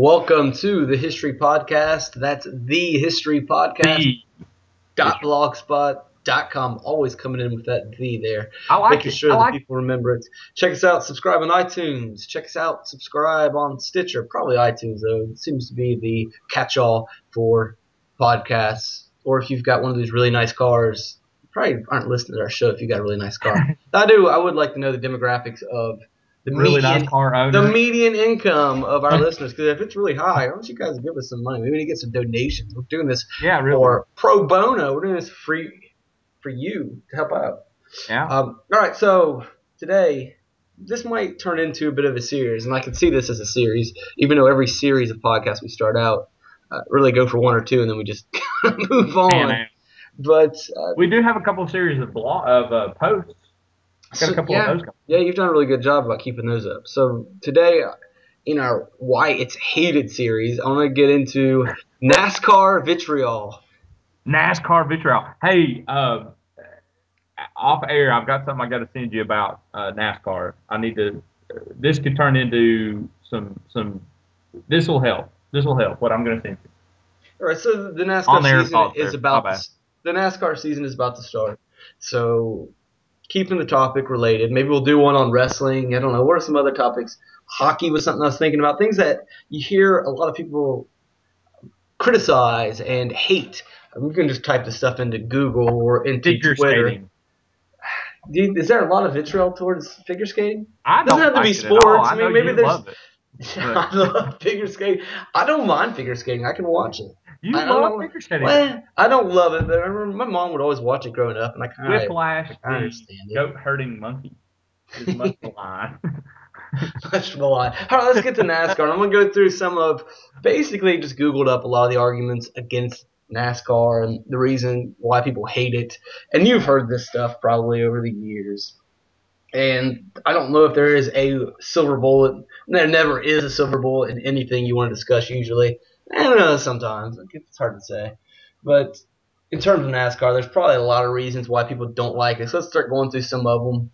Welcome to the History Podcast. That's the History Podcast. Dot blogspot.com. Always coming in with that the there. I like making it. sure I that like people remember it. Check us out. Subscribe on iTunes. Check us out. Subscribe on Stitcher. Probably iTunes though. It seems to be the catch-all for podcasts. Or if you've got one of these really nice cars, you probably aren't listening to our show if you got a really nice car. I do. I would like to know the demographics of the really median nice car owner. the median income of our listeners. Because if it's really high, why don't you guys give us some money? Maybe we need to get some donations. We're doing this yeah, really. for pro bono. We're doing this free for you to help out. yeah. Um, all right, so today this might turn into a bit of a series, and I can see this as a series, even though every series of podcasts we start out uh, really go for one or two, and then we just move on. Man, man. But uh, we do have a couple of series of blog of uh, posts. Got so- a couple yeah, of those. Coming. Yeah, you've done a really good job about keeping those up. So today, in our why it's hated series, I want to get into NASCAR vitriol. NASCAR vitriol. Hey, uh, off air, I've got something I got to send you about uh, NASCAR. I need to. Uh, this could turn into some some. This will help. This will help. What I'm going to send you. All right, so the NASCAR season is about the NASCAR season is about to start. So keeping the topic related, maybe we'll do one on wrestling. I don't know. What are some other topics? Hockey was something I was thinking about. Things that you hear a lot of people criticize and hate. We can just type this stuff into Google or into Figure Twitter. skating. You- is there a lot of vitriol towards figure skating? I Doesn't don't have to be it at all. sports. I I mean, maybe there's- love it. I love figure skating. I don't mind figure skating. I can watch it. You I don't love know. figure skating. Well, I don't love it, but I remember my mom would always watch it growing up, and I kind of Whiplash, I understand it. goat herding monkey, is much the line. touched a lot. All right, let's get to NASCAR. I'm gonna go through some of basically just Googled up a lot of the arguments against NASCAR and the reason why people hate it. And you've heard this stuff probably over the years. And I don't know if there is a silver bullet. There never is a silver bullet in anything you want to discuss. Usually, Eh, I don't know. Sometimes it's hard to say. But in terms of NASCAR, there's probably a lot of reasons why people don't like it. So let's start going through some of them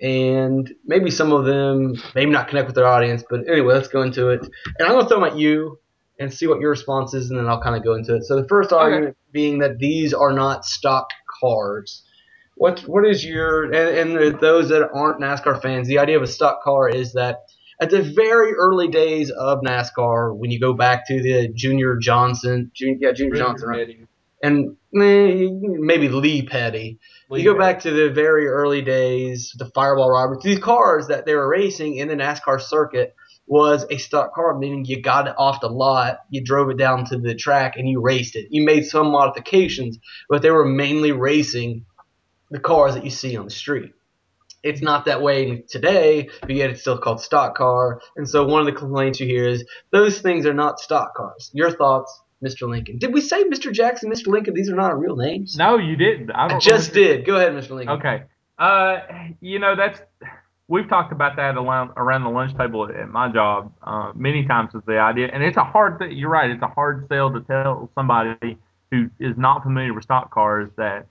and maybe some of them maybe not connect with their audience. But anyway, let's go into it. And I'm gonna throw them at you and see what your response is, and then I'll kind of go into it. So the first argument being that these are not stock cars. What what is your and, and those that aren't NASCAR fans, the idea of a stock car is that at the very early days of NASCAR, when you go back to the Junior Johnson, Jun- yeah, Junior Johnson, right? and eh, maybe Lee Petty, you go back to the very early days, the Fireball Roberts. These cars that they were racing in the NASCAR circuit was a stock car, meaning you got it off the lot, you drove it down to the track, and you raced it. You made some modifications, but they were mainly racing the cars that you see on the street. It's not that way today, but yet it's still called stock car. And so one of the complaints you hear is those things are not stock cars. Your thoughts, Mr. Lincoln? Did we say Mr. Jackson, Mr. Lincoln? These are not real names. No, you didn't. I, I just did. Go ahead, Mr. Lincoln. Okay. Uh, you know that's we've talked about that around around the lunch table at my job uh, many times with the idea, and it's a hard. Th- you're right. It's a hard sell to tell somebody who is not familiar with stock cars that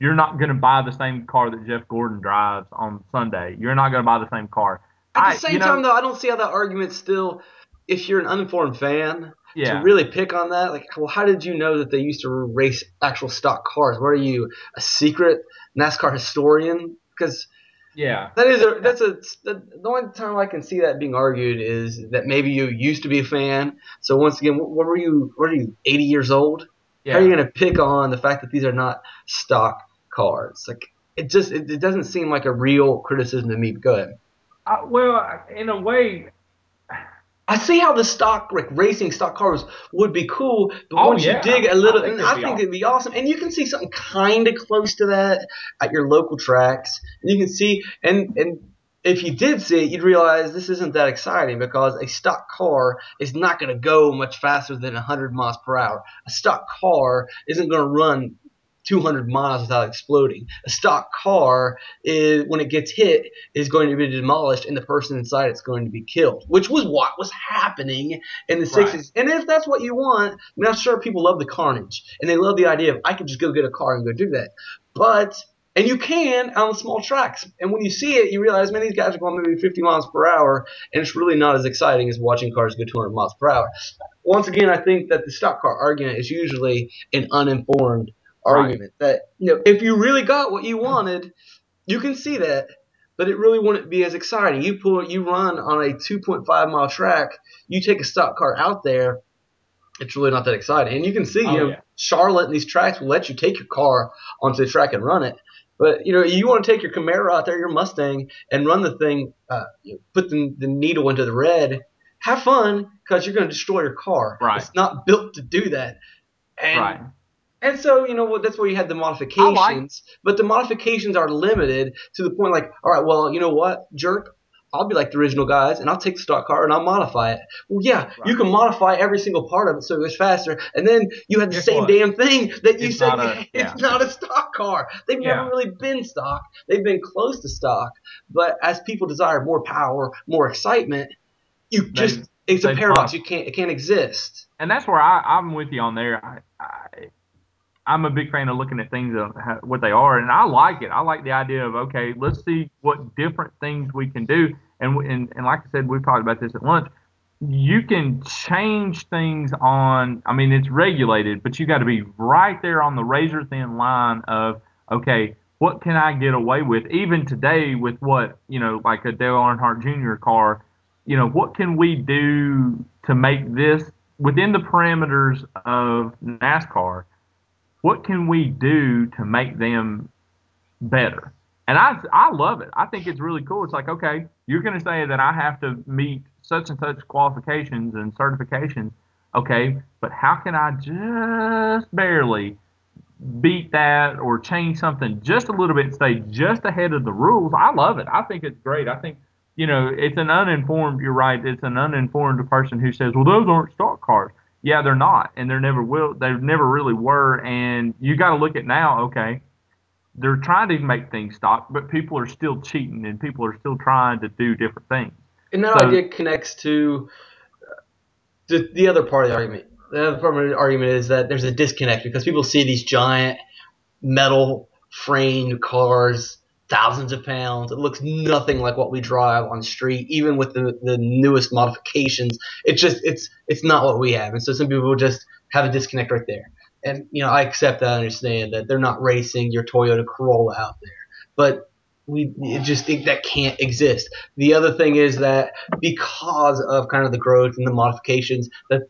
you're not going to buy the same car that Jeff Gordon drives on Sunday. You're not going to buy the same car. At the I- same you know- time, though, I don't see how that argument still, if you're an uninformed fan, Yeah. to really pick on that. Like, well, how did you know that they used to race actual stock cars? What are you, a secret NASCAR historian? Because yeah. that is a that's a the, the only time I can see that being argued is that maybe you used to be a fan. So once again, what, what were you? What are you? 80 years old? Yeah. How are you going to pick on the fact that these are not stock cars? Like, it just it, it doesn't seem like a real criticism to me. But go ahead. Uh, well, in a way, I see how the stock like racing stock cars would be cool, but Oh, once yeah. you dig a little, think I think awesome. it'd be awesome. And you can see something kind of close to that at your local tracks. And you can see, and and if you did see it, you'd realize this isn't that exciting because a stock car is not going to go much faster than 100 miles per hour. A stock car isn't going to run 200 miles without exploding. A stock car is when it gets hit is going to be demolished and the person inside it's going to be killed, which was what was happening in the Right. 60s. And if that's what you want, I mean, I'm sure people love the carnage and they love the idea of I could just go get a car and go do that. But And you can on small tracks. And when you see it, you realize, man, these guys are going maybe 50 miles per hour, and it's really not as exciting as watching cars go 200 miles per hour. Once again, I think that the stock car argument is usually an uninformed argument. Right. That you know, if you really got what you wanted, you can see that, but it really wouldn't be as exciting. You pull, you run on a 2.5 mile track, you take a stock car out there, it's really not that exciting. And you can see, oh, you know, yeah. Charlotte and these tracks will let you take your car onto the track and run it. But you know, you want to take your Camaro out there, your Mustang, and run the thing, uh, put the, the needle into the red. Have fun because you're going to destroy your car. Right. It's not built to do that. And, right. And so, you know, what that's where you had the modifications. Like, but the modifications are limited to the point like, all right, well, you know what, jerk, I'll be like the original guys and I'll take the stock car and I'll modify it. Well, yeah, right. you can modify every single part of it so it goes faster. And then you have the Guess same what? damn thing that you it's said a, it's yeah. not a stock car. They've yeah. never really been stock. They've been close to stock. But as people desire more power, more excitement, you just, it's a paradox. You can't it can't exist. And that's where I, I'm with you on there. I, I I'm a big fan of looking at things of what they are, and I like it. I like the idea of okay, let's see what different things we can do. And and and like I said, we've talked about this at lunch. You can change things on. I mean, it's regulated, but you got to be right there on the razor thin line of okay, what can I get away with? Even today, with what you know, like a Dale Earnhardt Jr. car, you know, what can we do to make this within the parameters of NASCAR? What can we do to make them better? And I, I love it. I think it's really cool. It's like, okay, you're going to say that I have to meet such and such qualifications and certifications. Okay, but how can I just barely beat that or change something just a little bit stay just ahead of the rules? I love it. I think it's great. I think, you know, it's an uninformed, you're right, it's an uninformed person who says, well, those aren't stock cars. Yeah, they're not, and they're never will. They never really were. And you got to look at now. Okay, they're trying to make things stop, but people are still cheating, and people are still trying to do different things. And that so, idea connects to uh, the, the other part of the argument. The other part of the argument is that there's a disconnect because people see these giant metal framed cars thousands of pounds. It looks nothing like what we drive on street, even with the, the newest modifications. It's just it's it's not what we have, and so some people just have a disconnect right there. And you know, I accept that, I understand that they're not racing your Toyota Corolla out there, but we just think that can't exist. The other thing is that because of kind of the growth and the modifications, that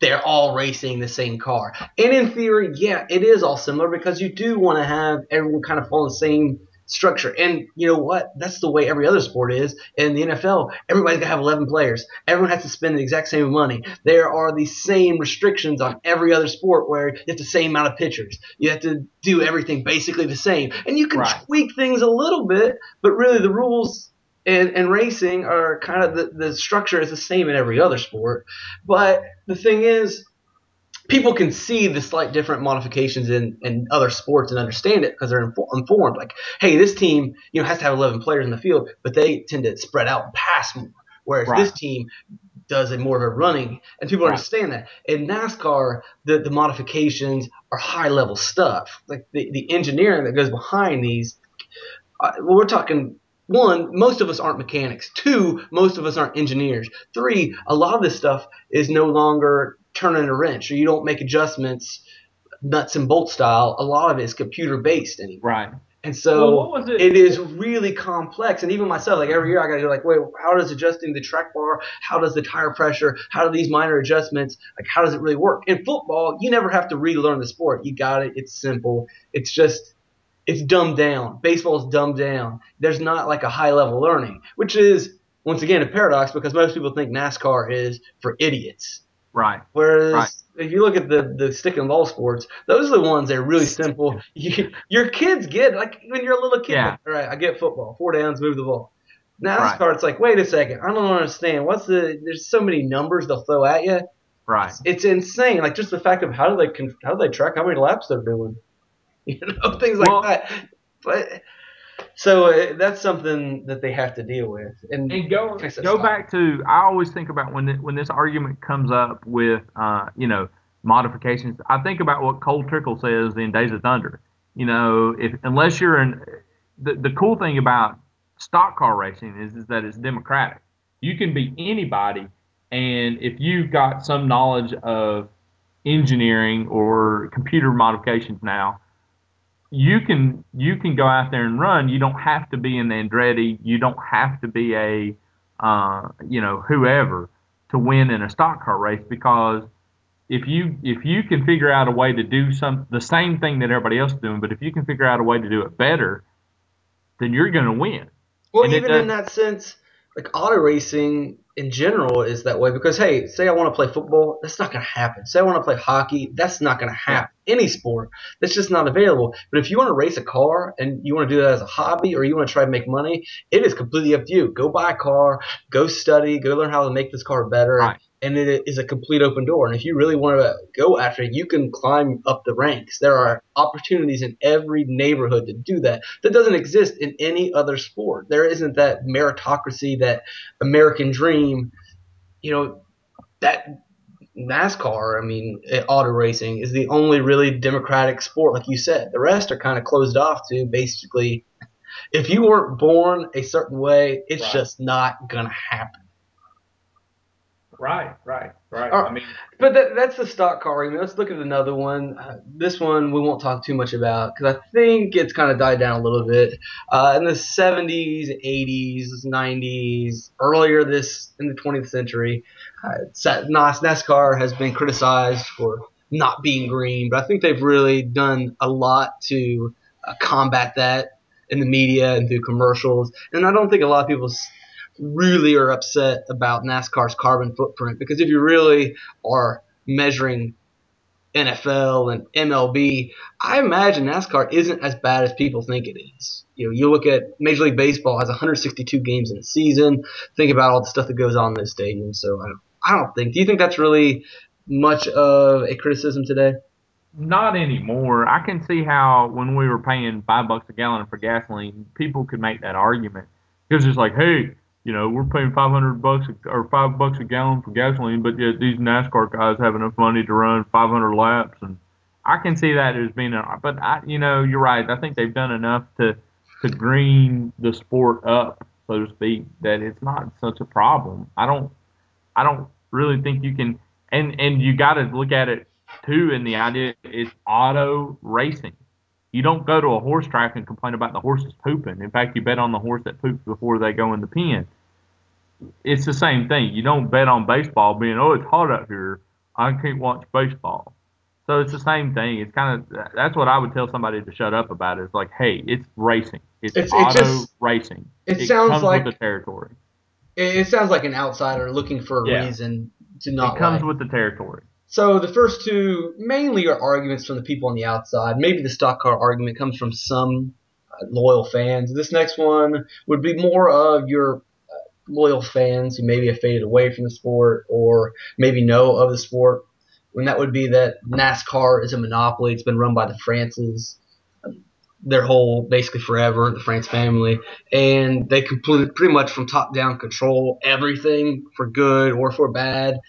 they're all racing the same car. And in theory, yeah, it is all similar because you do want to have everyone kind of follow the same structure. And you know what? That's the way every other sport is. In the NFL, everybody's got to have 11 players. Everyone has to spend the exact same money. There are the same restrictions on every other sport where you have the same amount of pitchers. You have to do everything basically the same. And you can right. tweak things a little bit, but really the rules and, and racing are kind of the, the structure is the same in every other sport. But the thing is, people can see the slight different modifications in, in other sports and understand it because they're informed. Like, hey, this team you know has to have 11 players in the field, but they tend to spread out and pass more, whereas right. this team does a more of a running, and people right. understand that. In NASCAR, the, the modifications are high level stuff, like the, the engineering that goes behind these. Uh, well, we're talking one, most of us aren't mechanics. Two, most of us aren't engineers. Three, a lot of this stuff is no longer turning a wrench or you don't make adjustments nuts and bolt style. A lot of it is computer based anymore. Right. And so well, it? it is really complex. And even myself, like every year, I got to go like, wait, how does adjusting the track bar, how does the tire pressure, how do these minor adjustments, like how does it really work? In football, you never have to relearn the sport. You got it. It's simple. It's just it's dumbed down. Baseball is dumbed down. There's not like a high level learning, which is once again a paradox because most people think NASCAR is for idiots. Right. Whereas right. if you look at the the stick and ball sports, those are the ones that are really simple. You, your kids get like when you're a little kid. Yeah. All right, I get football. Four downs, move the ball. Now, NASCAR, right. it's like, wait a second, I don't understand. What's the? There's so many numbers they'll throw at you. Right. It's, it's insane. Like just the fact of how do they how do they track how many laps they're doing, you know, things like well, that. But so uh, that's something that they have to deal with. And, and go go stop. back to I always think about when when this argument comes up with uh, you know modifications. I think about what Cole Trickle says in Days of Thunder. You know, if unless you're in the the cool thing about stock car racing is is that it's democratic. You can be anybody, and if you've got some knowledge of engineering or computer modifications now, you can you can go out there and run. You don't have to be an Andretti. You don't have to be a uh, you know whoever to win in a stock car race because if you if you can figure out a way to do some the same thing that everybody else is doing, but if you can figure out a way to do it better, then you're going to win. Well, and even in that sense, like auto racing in general is that way because hey, say I want to play football, that's not going to happen. Say I want to play hockey, that's not going to happen. Any sport, that's just not available. But if you want to race a car and you want to do that as a hobby or you want to try to make money, it is completely up to you. Go buy a car, go study, go learn how to make this car better. Right and it is a complete open door. And if you really want to go after it, you can climb up the ranks. There are opportunities in every neighborhood to do that. That doesn't exist in any other sport. There isn't that meritocracy, that American dream. You know, that NASCAR, I mean, eh, auto racing is the only really democratic sport, like you said. The rest are kind of closed off to basically, if you weren't born a certain way, it's right. just not going to happen. Right, right, right. I mean, but that, that's the stock car argument. Let's look at another one. Uh, this one we won't talk too much about because I think it's kind of died down a little bit. Uh, in the 70s, 80s, 90s, earlier this in the 20th century, uh, NASCAR has been criticized for not being green, but I think they've really done a lot to uh, combat that in the media and through commercials. And I don't think a lot of people really are upset about NASCAR's carbon footprint because if you really are measuring NFL and MLB, I imagine NASCAR isn't as bad as people think it is. You know, you look at Major League Baseball has 162 games in a season. Think about all the stuff that goes on in this stadium. So I don't, I don't think. Do you think that's really much of a criticism today? Not anymore. I can see how when we were paying five bucks a gallon for gasoline, people could make that argument because it's like, hey, you know, we're paying 500 bucks or five bucks a gallon for gasoline, but yet these NASCAR guys have enough money to run 500 laps, and I can see that as being a. But I, you know, you're right. I think they've done enough to to green the sport up, so to speak, that it's not such a problem. I don't, I don't really think you can, and and you got to look at it too. In the idea, it's auto racing. You don't go to a horse track and complain about the horses pooping. In fact, you bet on the horse that poops before they go in the pen. It's the same thing. You don't bet on baseball being, oh, it's hot out here. I can't watch baseball. So it's the same thing. It's kind of that's what I would tell somebody to shut up about. It's like, hey, it's racing. It's, it's auto it just, racing. It, it sounds comes like with the territory. It sounds like an outsider looking for a yeah. reason to not. It comes like. with the territory. So the first two mainly are arguments from the people on the outside. Maybe the stock car argument comes from some uh, loyal fans. This next one would be more of your uh, loyal fans who maybe have faded away from the sport or maybe know of the sport. And that would be that NASCAR is a monopoly. It's been run by the Frances their whole basically forever, the France family, and they completely pretty much from top down control everything for good or for bad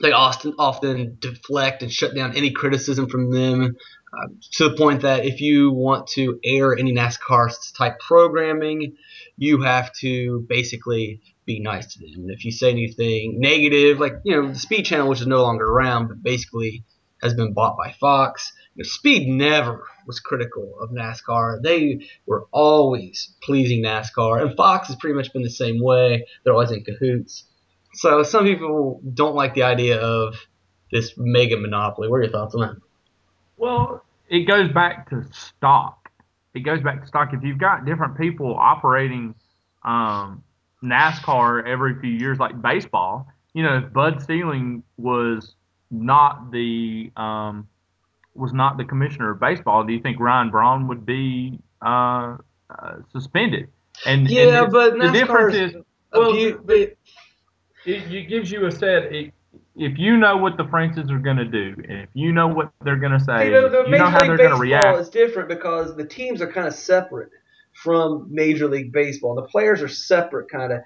they often often deflect and shut down any criticism from them uh, to the point that if you want to air any NASCAR type programming, you have to basically be nice to them. And if you say anything negative, like you know the Speed Channel, which is no longer around, but basically has been bought by Fox. You know, Speed never was critical of NASCAR. They were always pleasing NASCAR, and Fox has pretty much been the same way. They're always in cahoots. So some people don't like the idea of this mega monopoly. What are your thoughts on that? Well, it goes back to stock. It goes back to stock. If you've got different people operating um, NASCAR every few years, like baseball, you know, if Bud Selig was not the um, was not the commissioner of baseball, do you think Ryan Braun would be uh, uh, suspended? And yeah, and but the difference is well, the, it, it gives you a set. It, if you know what the Frances are going to do, and if you know what they're going to say, See, the, the you Major know how League they're going to react. is different because the teams are kind of separate from Major League Baseball. The players are separate, kind of.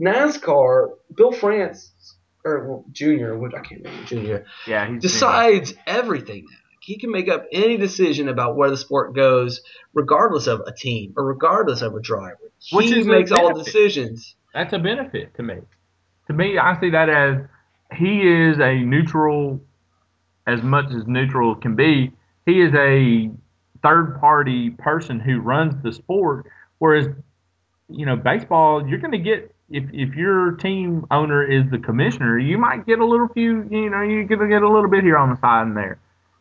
NASCAR, Bill France or well, Junior, which I can't remember Junior, yeah, he decides everything. he can make up any decision about where the sport goes, regardless of a team or regardless of a driver. Which he makes all decisions. That's a benefit to me. To me, I see that as he is a neutral, as much as neutral can be. He is a third party person who runs the sport. Whereas, you know, baseball, you're going to get if if your team owner is the commissioner, you might get a little few, you know, you're going to get a little bit here on the side and there.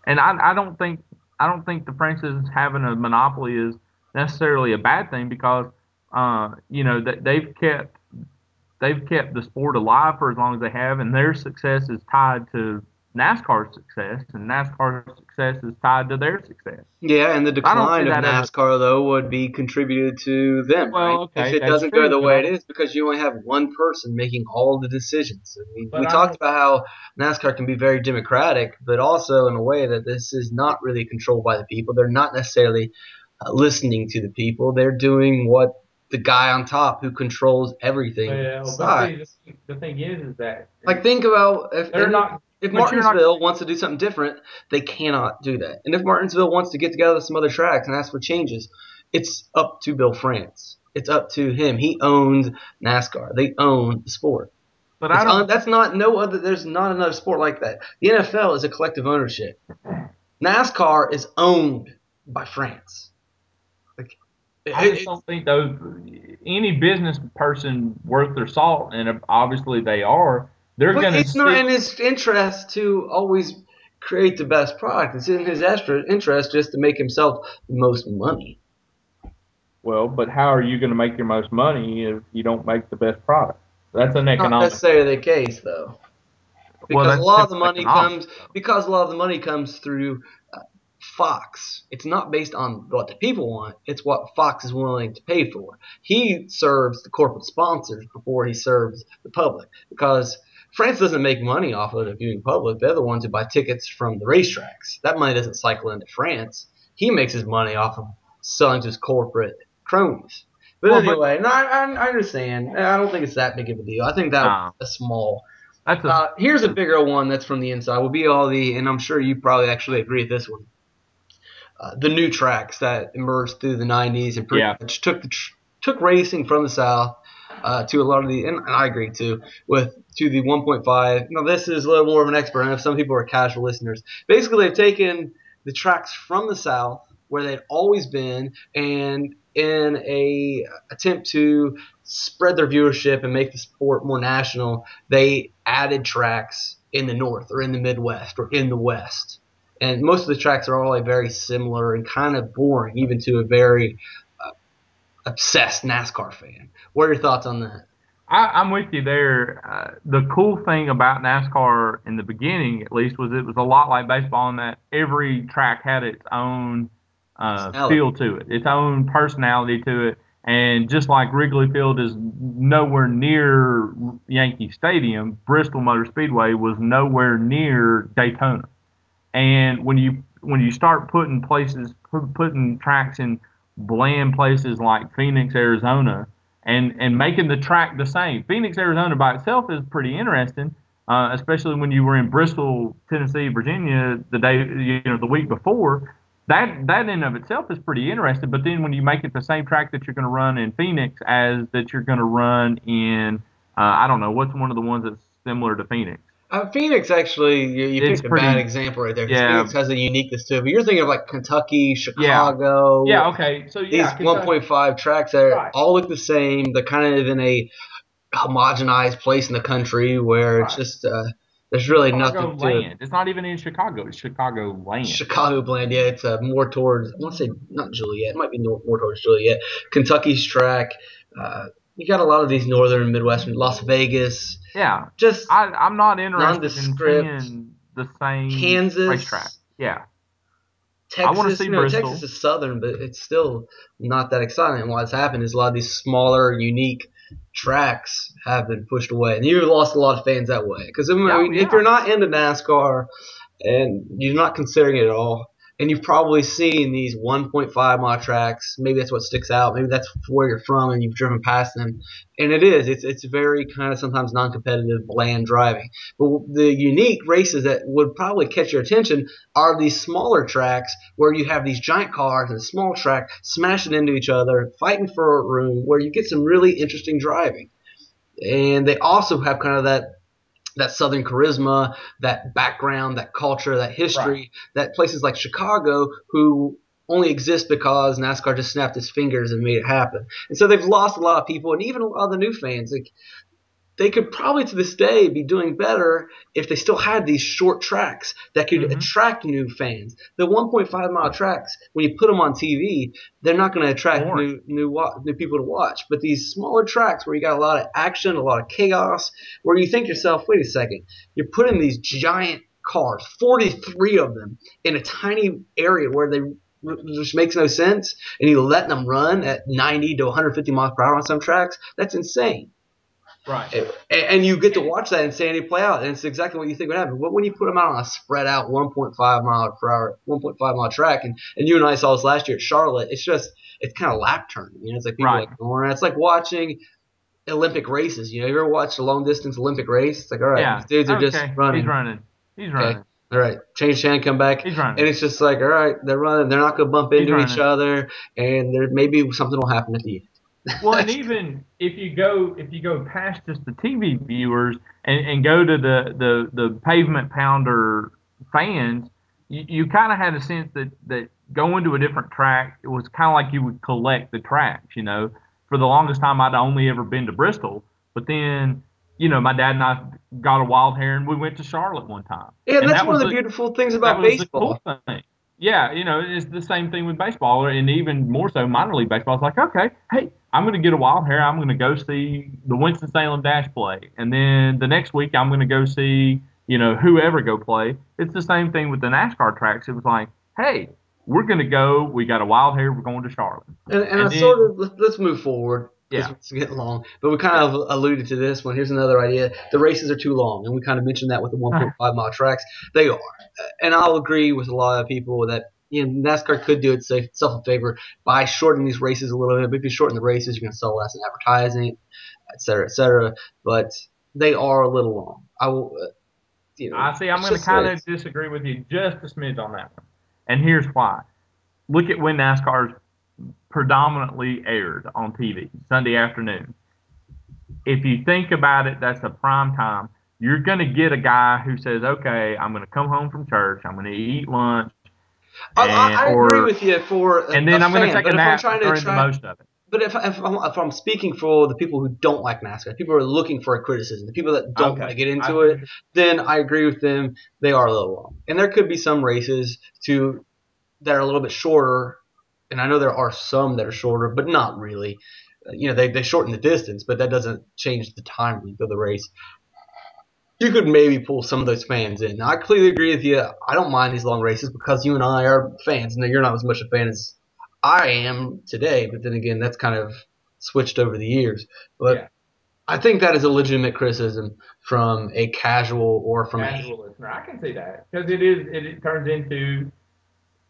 And I, I don't think I don't think the Frances having a monopoly is necessarily a bad thing because uh, you know that they've kept they've kept the sport alive for as long as they have, and their success is tied to NASCAR's success, and NASCAR's success is tied to their success. Yeah, and the I don't see decline of as a- NASCAR though would be contributed to them, Well, right? okay, if it doesn't true, go the way it is, because you only have one person making all the decisions. I mean, we I talked about how NASCAR can be very democratic, but also in a way that this is not really controlled by the people. They're not necessarily uh, listening to the people. They're doing what the guy on top who controls everything decides. the thing is, is that Like think about if they're and not. if but not- Martinsville wants to do something different, they cannot do that. And if Martinsville wants to get together with some other tracks and ask for changes, it's up to Bill France. It's up to him. He owns NASCAR. They own the sport. But I don't. un- that's not no other. There's not another sport like that. The NFL is a collective ownership. NASCAR is owned by France. I just don't think those any business person worth their salt, and obviously they are. They're going to it's not in his interest to always create the best product. It's in his extra interest just to make himself the most money. Well, but how are you going to make your most money if you don't make the best product? That's an economic. Not economic. necessarily the case though, because that's a lot of the money economics, comes because a lot of the money comes through Fox. It's not based on what the people want; it's what Fox is willing to pay for. He serves the corporate sponsors before he serves the public because France doesn't make money off of the viewing public. They're the ones who buy tickets from the racetracks. That money doesn't cycle into France. He makes his money off of selling to his corporate cronies. But Well, but- anyway, no, I, I understand. I don't think it's that big of a deal. I think that No. was a small. That's a, Uh, here's a bigger one that's from the inside. Will be all the, and I'm sure you probably actually agree with this one. Uh, the new tracks that emerged through the 90s and pretty Yeah. much took the tr- took racing from the south uh, to a lot of the, and, I agree too, with to the 1.5. Now this is a little more of an expert, and if some people are casual listeners, basically they've taken the tracks from the south where they'd always been, and in a attempt to spread their viewership and make the sport more national, they added tracks in the north or in the Midwest or in the West. And most of the tracks are all like very similar and kind of boring, even to a very uh, obsessed NASCAR fan. What are your thoughts on that? I, I'm with you there. Uh, the cool thing about NASCAR in the beginning, at least, was it was a lot like baseball in that every track had its own uh, feel to it, its own personality to it. And just like Wrigley Field is nowhere near Yankee Stadium, Bristol Motor Speedway was nowhere near Daytona. And when you when you start putting places putting tracks in bland places like Phoenix, Arizona, and and making the track the same. Phoenix, Arizona by itself is pretty interesting, uh, especially when you were in Bristol, Tennessee, Virginia the day you know the week before. That that in of itself is pretty interesting. But then when you make it the same track that you're going to run in Phoenix as that you're going to run in, uh, I don't know what's one of the ones that's similar to Phoenix. Uh, Phoenix actually, you, you It's picked a pretty- bad example right there. 'cause yeah. Phoenix has a uniqueness to it. But you're thinking of like Kentucky, Chicago. Yeah. Okay. So These yeah, Kentucky- 1.5 tracks that Right. all look the same. They're kind of in a homogenized place in the country where it's Right. just uh, there's really Chicago nothing to it. land. It's not even in Chicago. It's Chicago land. Chicago blend, yeah, it's uh, more towards. I want to say not Joliet. It might be more, more towards Joliet. Kentucky's track. Uh, you got a lot of these northern and midwestern. Las Vegas. yeah. Just I, I'm not interested in seeing the same Kansas. racetrack. Yeah. Texas, wanna see you know, Bristol. Texas is southern, but it's still not that exciting. And what's happened is a lot of these smaller, unique tracks have been pushed away, and you've lost a lot of fans that way. Because I mean, Yeah, if yeah. you're not into NASCAR and you're not considering it at all, and you've probably seen these 1.5 mile tracks. Maybe that's what sticks out. Maybe that's where you're from and you've driven past them. And it is. It's it's very kind of sometimes non-competitive, bland driving. But the unique races that would probably catch your attention are these smaller tracks where you have these giant cars and a small track smashing into each other, fighting for a room, where you get some really interesting driving. And they also have kind of that that southern charisma, that background, that culture, that history, right. that places like Chicago who only exist because NASCAR just snapped his fingers and made it happen. And so they've lost a lot of people and even a lot of the new fans. Like they could probably to this day be doing better if they still had these short tracks that could mm-hmm. attract new fans. The 1.5 mile tracks, when you put them on TV, they're not going to attract new new new people to watch. But these smaller tracks where you got a lot of action, a lot of chaos, where you think yourself, wait a second, you're putting these giant cars, 43 of them, in a tiny area where they just makes no sense, and you let them run at 90 to 150 miles per hour on some tracks. That's insane. Right. And, and, you get to watch that insanity play out, and it's exactly what you think would happen. But when you put them out on a spread out 1.5 mile per hour, 1.5 mile track, and, and you and I saw this last year at Charlotte, it's just it's kind of lap turning. You know, it's like people right. like It's like watching Olympic races. You know, you ever watched a long distance Olympic race? It's like, all right, yeah. these dudes are okay. just running. He's running. He's running. Okay. All right, change hand, come back, He's running. and it's just like, all right, they're running. They're not going to bump into each other, and there maybe something will happen at the end well, and even if you go if you go past just the TV viewers and, and go to the, the, the pavement pounder fans, you, you kind of had a sense that, that going to a different track, it was kind of like you would collect the tracks. You know, for the longest time, I'd only ever been to Bristol, but then you know, my dad and I got a wild hair and we went to Charlotte one time. Yeah, and that's that one of the, the beautiful things about baseball. Cool thing. Yeah, you know, it's the same thing with baseball, and even more so minor league baseball. It's like, okay, hey, I'm going to get a wild hair. I'm going to go see the Winston Salem Dash play, and then the next week I'm going to go see you know whoever go play. It's the same thing with the NASCAR tracks. It was like, hey, we're going to go. We got a wild hair. We're going to Charlotte. And, and, and I then, sort of let's move forward. Yeah, it's getting long, but we kind of alluded to this one. Here's another idea: the races are too long, and we kind of mentioned that with the 1.5 mile tracks. They are, and I'll agree with a lot of people that you know, NASCAR could do itself a favor by shortening these races a little bit. But if you shorten the races, you're going to sell less in advertising, et cetera, et cetera. But they are a little long. I will, uh, you know. I see. I'm going to kind of disagree with you just a smidge on that one, and here's why. Look at when NASCAR's predominantly aired on TV Sunday afternoon. If you think about it, that's a prime time. You're going to get a guy who says, "Okay, I'm going to come home from church. I'm going to eat lunch. I, I, or, agree with you for and then i am going to take a nap during attract, the most of it. But if, if, I'm, if I'm speaking for the people who don't like NASCAR, people who are looking for a criticism, the people that don't okay. want to get into I, it, then I agree with them. They are a little long, and there could be some races to that are a little bit shorter, and I know there are some that are shorter, but not really. Uh, you know, they, they shorten the distance, but that doesn't change the time of the race you could maybe pull some of those fans in. Now, I completely agree with you. I don't mind these long races because you and I are fans, and you're not as much a fan as I am today. But then again, that's kind of switched over the years. But yeah. I think that is a legitimate criticism from a casual or from casual a listener. I can see that because it is it, it turns into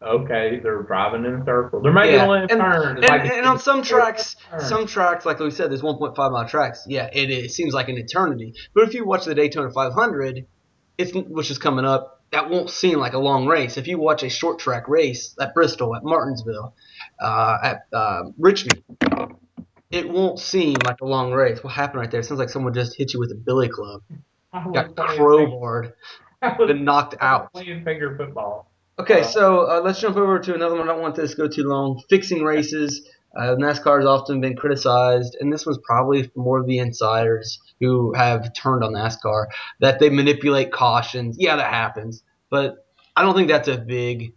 okay, they're driving in a circle. They're making yeah. a left and, turn. And, like and on some tracks, some tracks, like we said, there's 1.5 mile tracks. Yeah, it, it seems like an eternity. But if you watch the Daytona 500, it's which is coming up, that won't seem like a long race. If you watch a short track race at Bristol, at Martinsville, uh, at uh, Richmond, it won't seem like a long race. What happened right there? It sounds like someone just hit you with a billy club. Got crowbarred, been knocked out. Playing finger football. Okay, so uh, let's jump over to another one. I don't want this to go too long. Fixing races. Uh, NASCAR has often been criticized, and this was probably more of the insiders who have turned on NASCAR that they manipulate cautions. Yeah, that happens, but I don't think that's a big.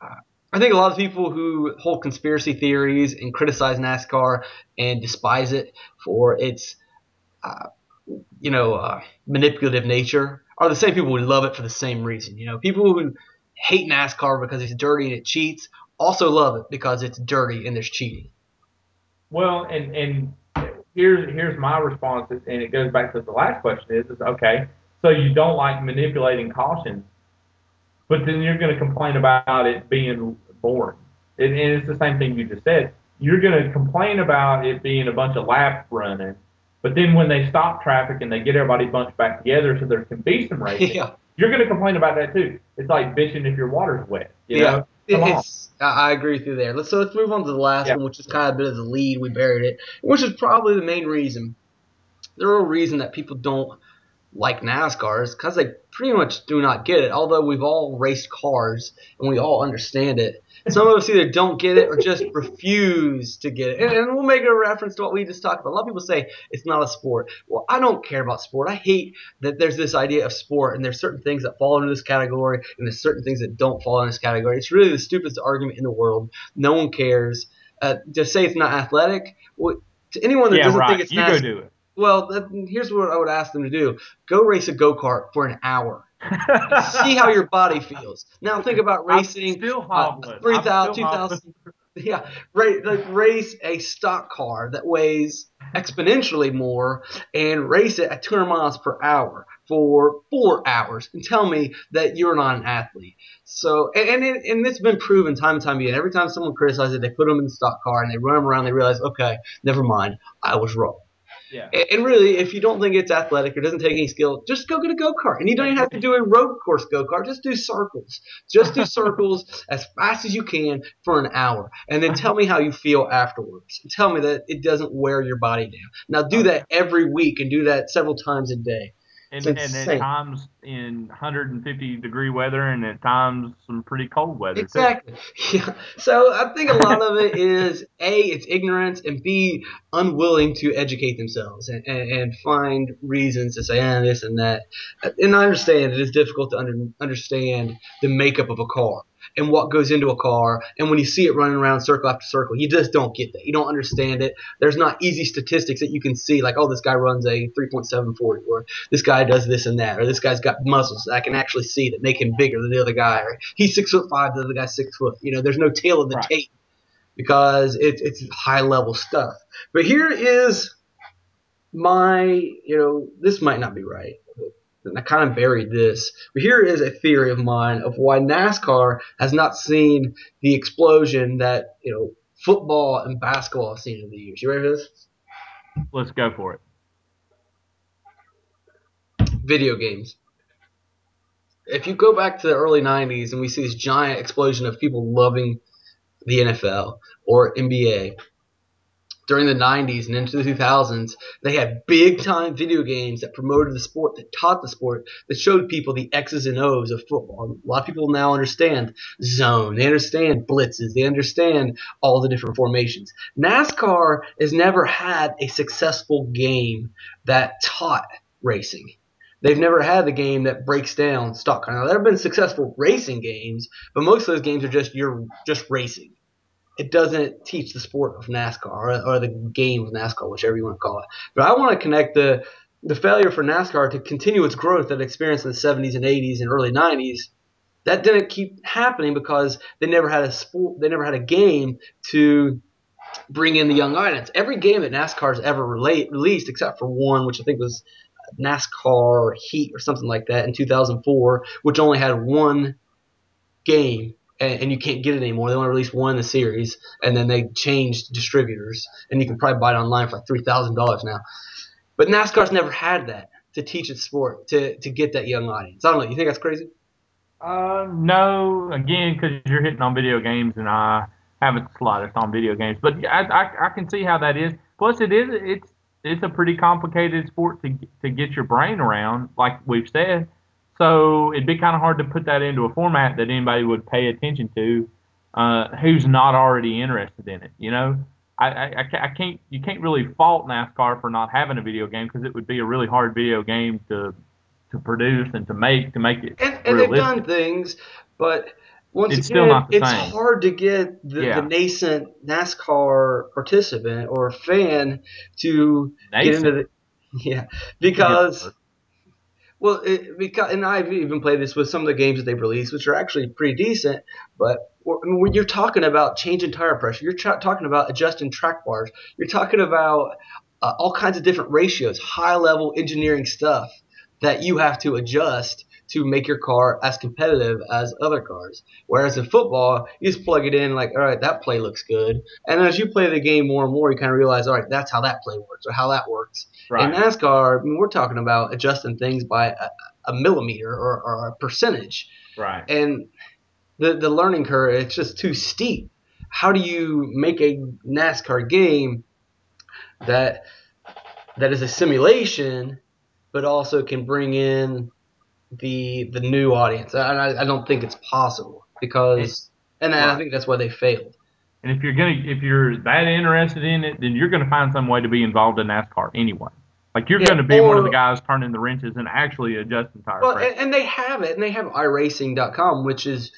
Uh, I think a lot of people who hold conspiracy theories and criticize NASCAR and despise it for its, uh, you know, uh, manipulative nature are the same people who love it for the same reason. You know, people who hate NASCAR because it's dirty and it cheats. Also love it because it's dirty and there's cheating. Well, and and here's here's my response, and it goes back to the last question: is, is okay. So you don't like manipulating cautions? but then you're going to complain about it being boring. And, and it's the same thing you just said. You're going to complain about it being a bunch of laps running, but then when they stop traffic and they get everybody bunched back together so there can be some racing, Yeah. You're going to complain about that too. It's like bitching if your water's wet. You Yeah. know? It's, I I agree with you there. Let's so let's move on to the last Yeah. one, which is kind of a bit of the lead. We buried it, which is probably the main reason. The real reason that people don't like NASCAR is because they pretty much do not get it. Although we've all raced cars and we all understand it, some of us either don't get it or just refuse to get it. And, and we'll make a reference to what we just talked about. A lot of people say it's not a sport. Well, I don't care about sport. I hate that there's this idea of sport and there's certain things that fall into this category and there's certain things that don't fall in this category. It's really the stupidest argument in the world. No one cares. Uh, to say it's not athletic, well, to anyone that yeah, doesn't right. think it's you NASCAR, go do well, here's what I would ask them to do: go race a go kart for an hour. See how your body feels. Now think about I'm racing still uh, 3,000, 2,000. Yeah, right. Like race a stock car that weighs exponentially more and race it at 200 miles per hour for four hours and tell me that you're not an athlete. So, and and, and it's been proven time and time again. Every time someone criticizes it, they put them in the stock car and they run them around. They realize, okay, never mind, I was wrong. Yeah. And and really, if you don't think it's athletic or doesn't take any skill, just go get a go kart. And you don't even have to do a road course go kart. Just do circles. Just do circles as fast as you can for an hour, and then tell me how you feel afterwards. Tell me that it doesn't wear your body down. Now do that every week and do that several times a day. And, and at times in 150 degree weather, and at times some pretty cold weather Exactly. Yeah. So I think a lot of it is a it's ignorance and b unwilling to educate themselves and, and, and find reasons to say eh, this and that. And I understand it is difficult to under, understand the makeup of a car and what goes into a car. And when you see it running around circle after circle, you just don't get that. You don't understand it. There's not easy statistics that you can see like, oh, this guy runs a 3.740 or this guy does this and that, or this guy's got muscles that I can actually see that make him bigger than the other guy, or he's six foot five, the other guy's six foot. You know, there's no tail of the Right. tape because it's it's high level stuff. But here is my, you know, this might not be right. And I kind of buried this, but here is a theory of mine of why NASCAR has not seen the explosion that you know football and basketball have seen over the years. You ready for this? Let's go for it. video games. If you go back to the early 90s and we see this giant explosion of people loving the NFL or NBA, during the 90s and into the 2000s, they had big time video games that promoted the sport, that taught the sport, that showed people the X's and O's of football. A lot of people now understand zone, they understand blitzes, they understand all the different formations. NASCAR has never had a successful game that taught racing. They've never had the game that breaks down stock car. Now there have been successful racing games, but most of those games are just you're just racing. It doesn't teach the sport of NASCAR or, or the game of NASCAR, whichever you want to call it. But I want to connect the the failure for NASCAR to continue its growth that it experienced in the 70s and 80s and early 90s. That didn't keep happening because they never had a sport, they never had a game to bring in the young audience. Every game that NASCAR's ever relate, released, except for one, which I think was NASCAR Heat or something like that in 2004, which only had one game, and, and you can't get it anymore. They only released one in the series, and then they changed distributors, and you can probably buy it online for like three thousand dollars now. But NASCAR's never had that to teach its sport to to get that young audience. I don't know. You think that's crazy? Uh, no, again, because you're hitting on video games, and I haven't slightest on video games, but I, I I can see how that is. Plus, it is it's it's a pretty complicated sport to to get your brain around, like we've said. So it'd be kind of hard to put that into a format that anybody would pay attention to, uh, who's not already interested in it. You know, I, I, I can't you can't really fault NASCAR for not having a video game because it would be a really hard video game to to produce and to make to make it And, and they've done things, but once It's again, still not the it's same. hard to get the, Yeah. the nascent NASCAR participant or fan to get into the yeah because well it, because and I've even played this with some of the games that they've released, which are actually pretty decent. But when you're talking about changing tire pressure, you're tra- talking about adjusting track bars, you're talking about uh, all kinds of different ratios, high level engineering stuff that you have to adjust to make your car as competitive as other cars. Whereas in football, you just plug it in, like, all right, that play looks good. And as you play the game more and more, you kind of realize, all right, that's how that play works or how that works. Right. In NASCAR, I mean, we're talking about adjusting things by a, a millimeter or, or a percentage. right. And the, the learning curve, it's just too steep. How do you make a NASCAR game that that is a simulation, but also can bring in the the new audience? And I, I don't think it's possible because, and I think that's why they failed. And if you're gonna, if you're that interested in it, then you're gonna find some way to be involved in NASCAR anyway. Like you're Yeah, gonna be one of the guys turning the wrenches and actually adjusting tire Well, pressure. and, and they have it, and they have iRacing.com, which is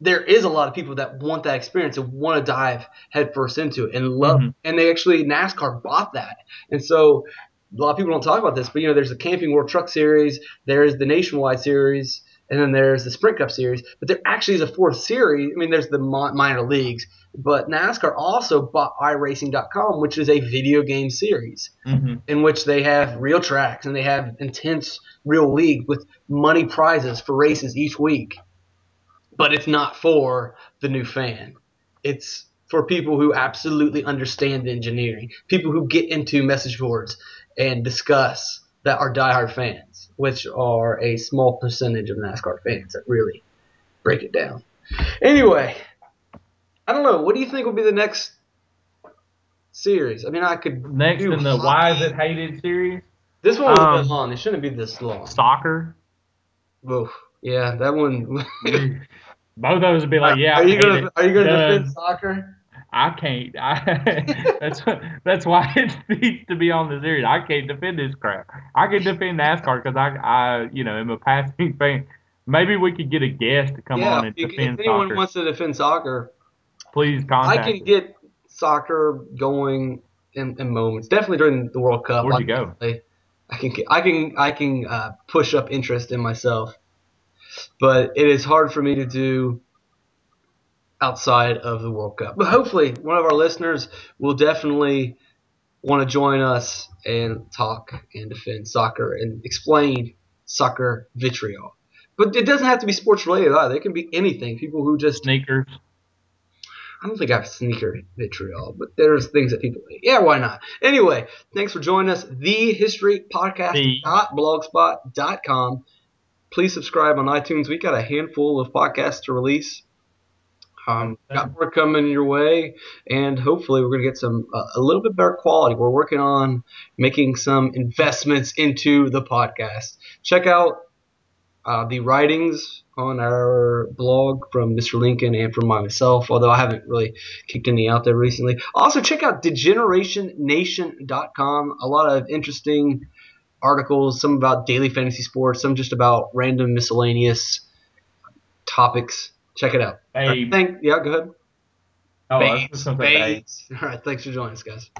there is a lot of people that want that experience and want to dive headfirst into it and love. Mhm. And they actually NASCAR bought that, and so a lot of people don't talk about this, but you know, there's the Camping World Truck Series, there's the Nationwide Series, and then there's the Sprint Cup Series. But there actually is a fourth series. I mean, there's the minor leagues, but NASCAR also bought iRacing.com, which is a video game series hmm in which they have real tracks and they have intense real league with money prizes for races each week. But it's not for the new fan. It's for people who absolutely understand engineering, people who get into message boards and discuss that are diehard fans, which are a small percentage of NASCAR fans that really break it down. Anyway, I don't know. What do you think will be the next series? I mean, I could Next do in the Why Is. It Hated series, This one was a Um, bit long. It shouldn't be this long. soccer. Oof. Yeah, that one. Both of those would be like, yeah, are I you gonna it. Are you gonna Done. defend soccer? I can't. I, that's that's why it needs to be on the series. I can't defend this crap. I can defend NASCAR because I, I, you know, am a passing fan. Maybe we could get a guest to come yeah. on and defend if anyone soccer. wants to defend soccer, Please contact. I can us. get soccer going in, in moments. Definitely during the World Cup. Where'd you I go? can I can I can I can uh, push up interest in myself, but it is hard for me to do outside of the World Cup. But hopefully, one of our listeners will definitely want to join us and talk and defend soccer and explain soccer vitriol. But it doesn't have to be sports related either. It can be anything. People who just Sneakers. I don't think I have sneaker vitriol, but there's things that people yeah, why not? Anyway, thanks for joining us. The History Podcast.blogspot.com. Please subscribe on iTunes. We got a handful of podcasts to release. Um, got more coming your way, and hopefully we're going to get some uh, a little bit better quality. We're working on making some investments into the podcast. Check out uh, the writings on our blog from Mr. Lincoln and from myself, although I haven't really kicked any out there recently. Also, check out degenerationnation.com. A lot of interesting articles, some about daily fantasy sports, some just about random miscellaneous topics. Check it out. Babe. Thank, yeah, go ahead. Oh, I was Bates, just gonna say babe. Bates. All right, thanks for joining us, guys.